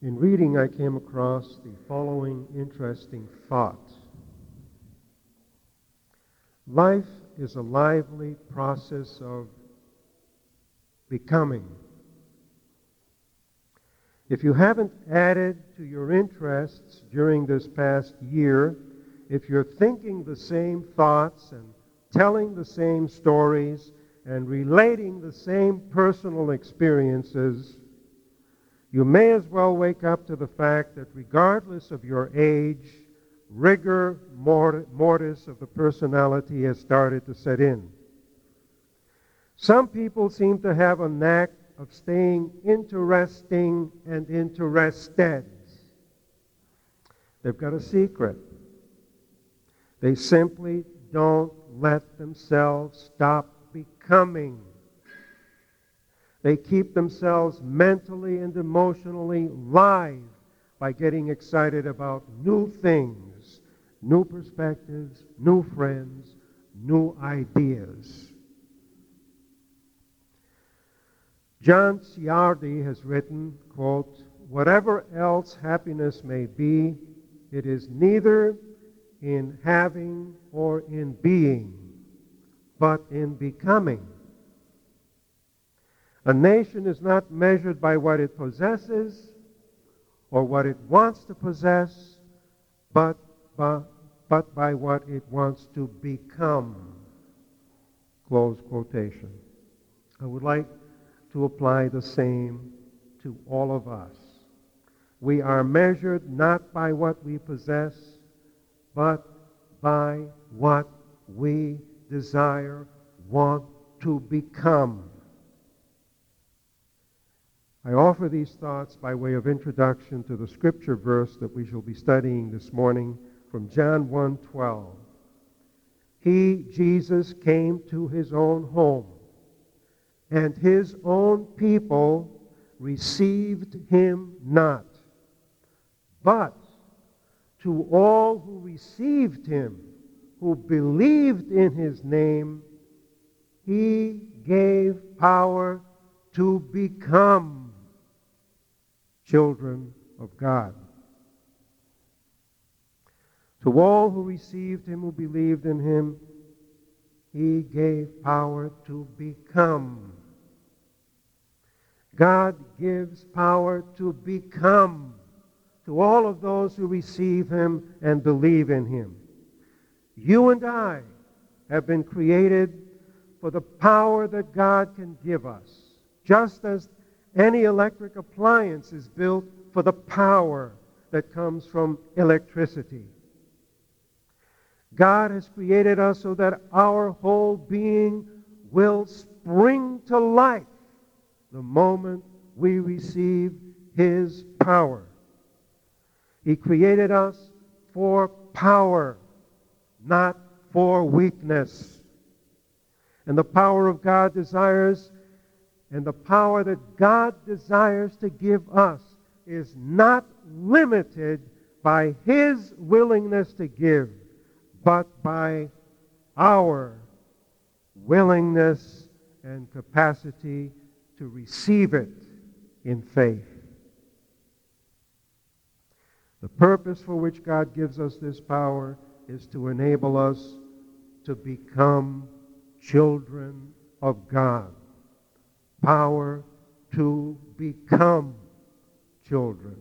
In reading, I came across the following interesting thought. Life is a lively process of becoming. If you haven't added to your interests during this past year, if you're thinking the same thoughts and telling the same stories and relating the same personal experiences, you may as well wake up to the fact that regardless of your age, rigor mortis of the personality has started to set in. Some people seem to have a knack of staying interesting and interested. They've got a secret. They simply don't let themselves stop becoming. They keep themselves mentally and emotionally live by getting excited about new things, new perspectives, new friends, new ideas. John Ciardi has written, quote, whatever else happiness may be, it is neither in having or in being, but in becoming. A nation is not measured by what it possesses or what it wants to possess, but by, but by what it wants to become. Close quotation. I would like to apply the same to all of us. We are measured not by what we possess, but by what we desire, want to become. I offer these thoughts by way of introduction to the scripture verse that we shall be studying this morning from John 1:12. He, Jesus, came to his own home, and his own people received him not. But to all who received him, who believed in his name, he gave power to become children of God. To all who received him, who believed in him, he gave power to become. God gives power to become to all of those who receive him and believe in him. You and I have been created for the power that God can give us, just as any electric appliance is built for the power that comes from electricity. God has created us so that our whole being will spring to life the moment we receive his power. He created us for power, not for weakness. And the power of God desires, and the power that God desires to give us is not limited by his willingness to give, but by our willingness and capacity to receive it in faith. The purpose for which God gives us this power is to enable us to become children of God. Power to become children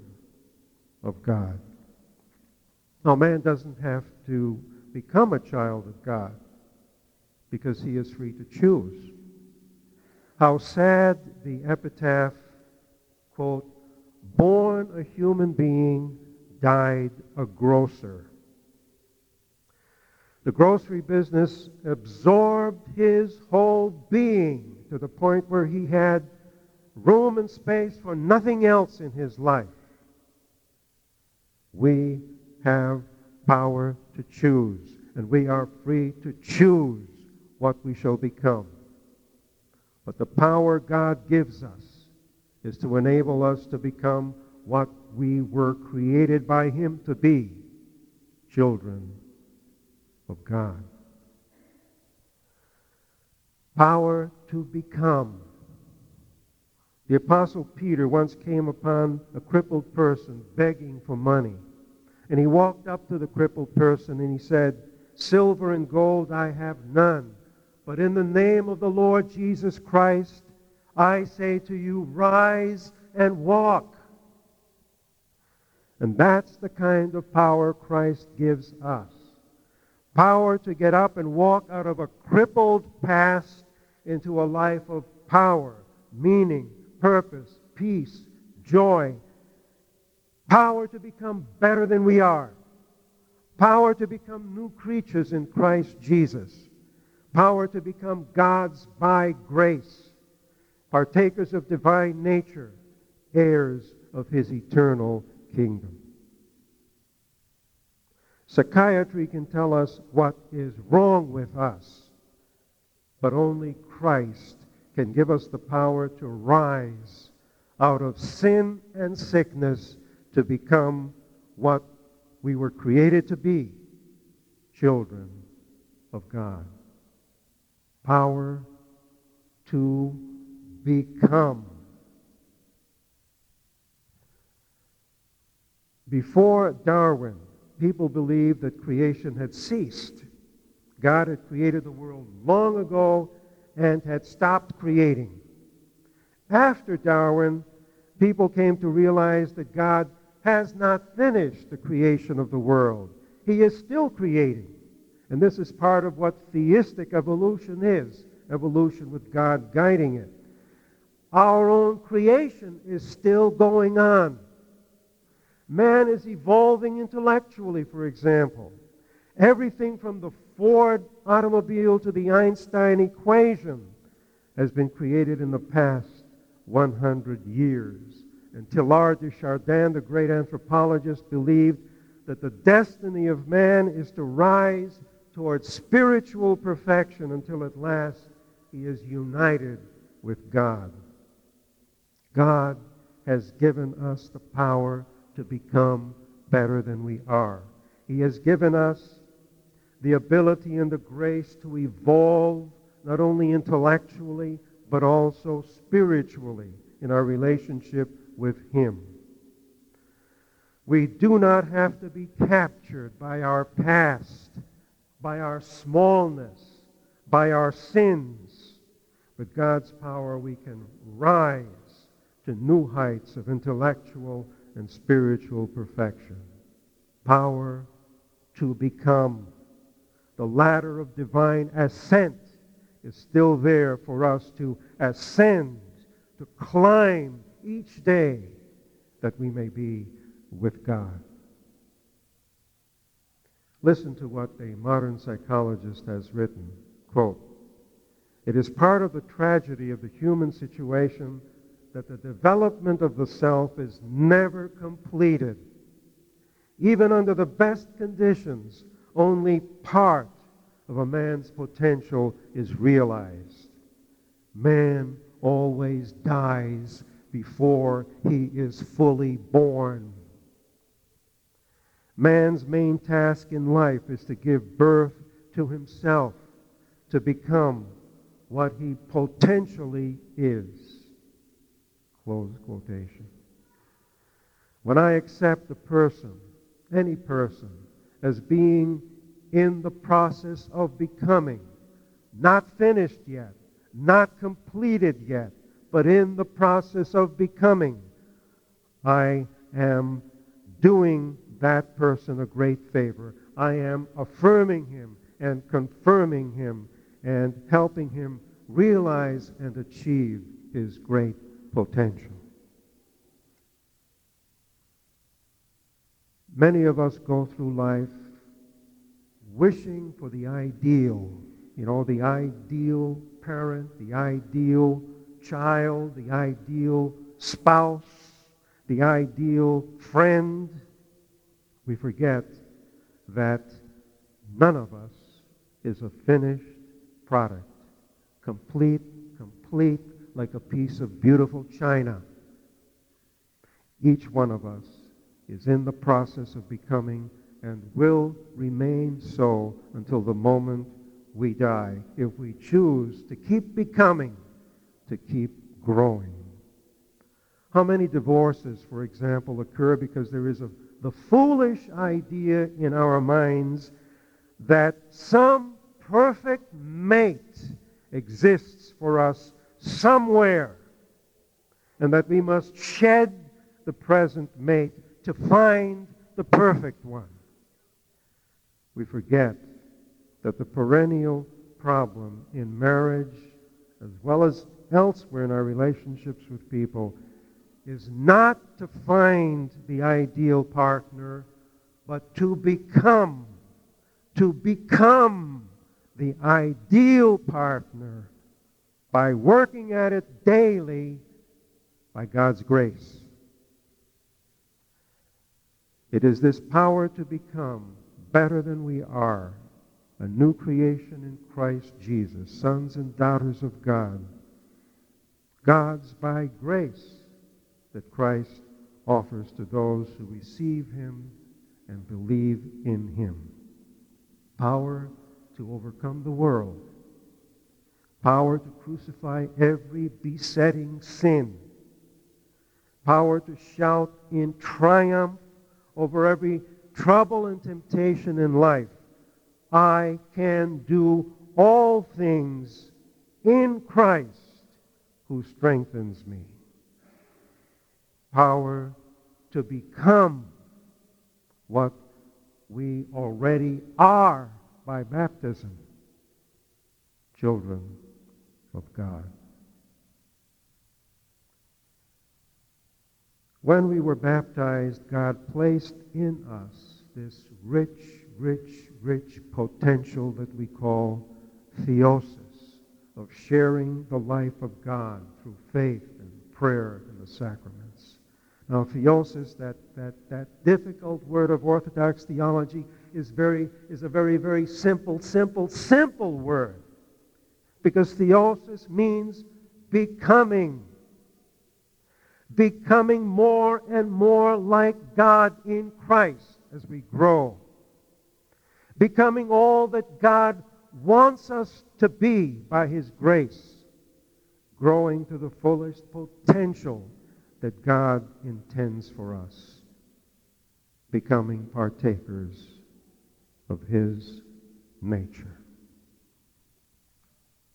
of God. Now, man doesn't have to become a child of God because he is free to choose. How sad the epitaph, quote, born a human being, died a grocer. The grocery business absorbed his whole being to the point where he had room and space for nothing else in his life. We have power to choose, and we are free to choose what we shall become. But the power God gives us is to enable us to become what we were created by Him to be children of God. Power to become. The Apostle Peter once came upon a crippled person begging for money. And he walked up to the crippled person and he said, Silver and gold I have none, but in the name of the Lord Jesus Christ, I say to you, rise and walk. And that's the kind of power Christ gives us. Power to get up and walk out of a crippled past into a life of power, meaning, purpose, peace, joy. Power to become better than we are. Power to become new creatures in Christ Jesus. Power to become God's by grace. Partakers of divine nature. Heirs of his eternal kingdom. Psychiatry can tell us what is wrong with us, but only Christ can give us the power to rise out of sin and sickness to become what we were created to be, children of God. Power to become. Before Darwin, people believed that creation had ceased. God had created the world long ago and had stopped creating. After Darwin, people came to realize that God has not finished the creation of the world. He is still creating. And this is part of what theistic evolution is evolution with God guiding it. Our own creation is still going on. Man is evolving intellectually, for example. Everything from the Ford automobile to the Einstein equation has been created in the past 100 years. And Teilhard de Chardin, the great anthropologist, believed that the destiny of man is to rise towards spiritual perfection until at last he is united with God. God has given us the power to become better than we are. He has given us the ability and the grace to evolve not only intellectually, but also spiritually in our relationship with Him. We do not have to be captured by our past, by our smallness, by our sins. With God's power, we can rise to new heights of intellectual and spiritual perfection. Power to become. The ladder of divine ascent is still there for us to ascend, to climb each day that we may be with God. Listen to what a modern psychologist has written. Quote, It is part of the tragedy of the human situation that the development of the self is never completed. Even under the best conditions, only part of a man's potential is realized. Man always dies before he is fully born. Man's main task in life is to give birth to himself, to become what he potentially is. Close quotation. When I accept a person, any person, as being in the process of becoming, not finished yet, not completed yet, but in the process of becoming, I am doing that person a great favor. I am affirming him and confirming him and helping him realize and achieve his great potential. Many of us go through life wishing for the ideal, you know, the ideal parent, the ideal child, the ideal spouse, the ideal friend. We forget that none of us is a finished product, complete, complete, like a piece of beautiful china. Each one of us is in the process of becoming and will remain so until the moment we die if we choose to keep becoming, to keep growing. How many divorces, for example, occur because there is a, the foolish idea in our minds that some perfect mate exists for us somewhere and that we must shed the present mate to find the perfect one. We forget that the perennial problem in marriage, as well as elsewhere in our relationships with people, is not to find the ideal partner, but to become, to become the ideal partner by working at it daily by God's grace. It is this power to become better than we are, a new creation in Christ Jesus, sons and daughters of God, God's by grace that Christ offers to those who receive him and believe in him. Power to overcome the world. Power to crucify every besetting sin power to shout in triumph over every trouble and temptation in life. I can do all things in Christ who strengthens me. Power to become what we already are by baptism children of God. When we were baptized, God placed in us this rich, rich, rich potential that we call theosis, of sharing the life of God through faith and prayer and the sacraments. Now, theosis, that, that, that difficult word of Orthodox theology, is, very, is a very, very simple, simple, simple word. Because theosis means becoming becoming more and more like God in Christ as we grow. Becoming all that God wants us to be by His grace. Growing to the fullest potential that God intends for us. Becoming partakers of His nature.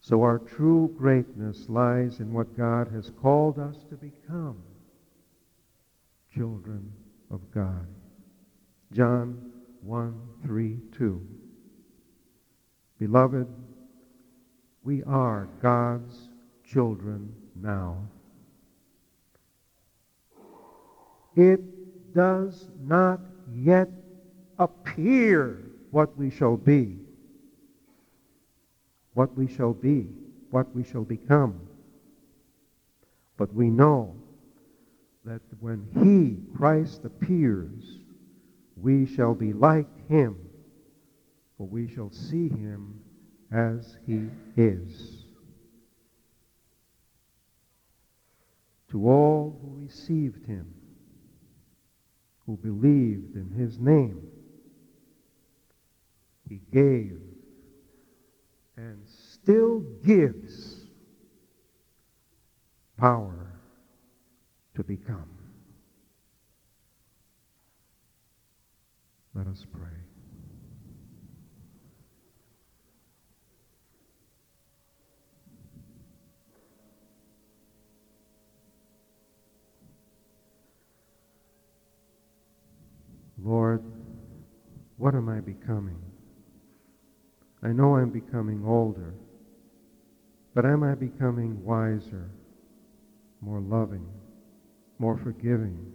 So our true greatness lies in what God has called us to become children of God. John 1 3 2. Beloved, we are God's children now. It does not yet appear what we shall be, what we shall be, what we shall become. But we know that when he, Christ, appears, we shall be like him, for we shall see him as he is. To all who received him, who believed in his name, he gave and still gives power to become. Let us pray. Lord, what am I becoming? I know I'm becoming older, but am I becoming wiser, more loving? More forgiving,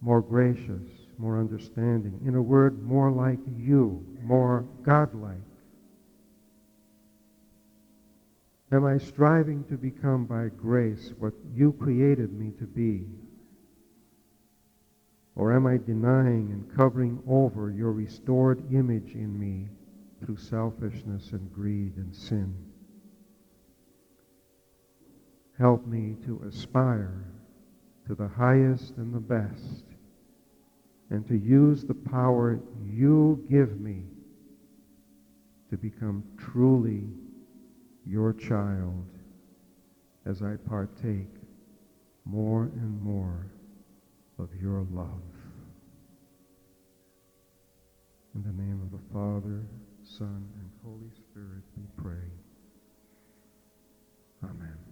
more gracious, more understanding. In a word, more like you, more godlike. Am I striving to become by grace what you created me to be? Or am I denying and covering over your restored image in me through selfishness and greed and sin? Help me to aspire to the highest and the best, and to use the power you give me to become truly your child as I partake more and more of your love. In the name of the Father, Son, and Holy Spirit, we pray. Amen.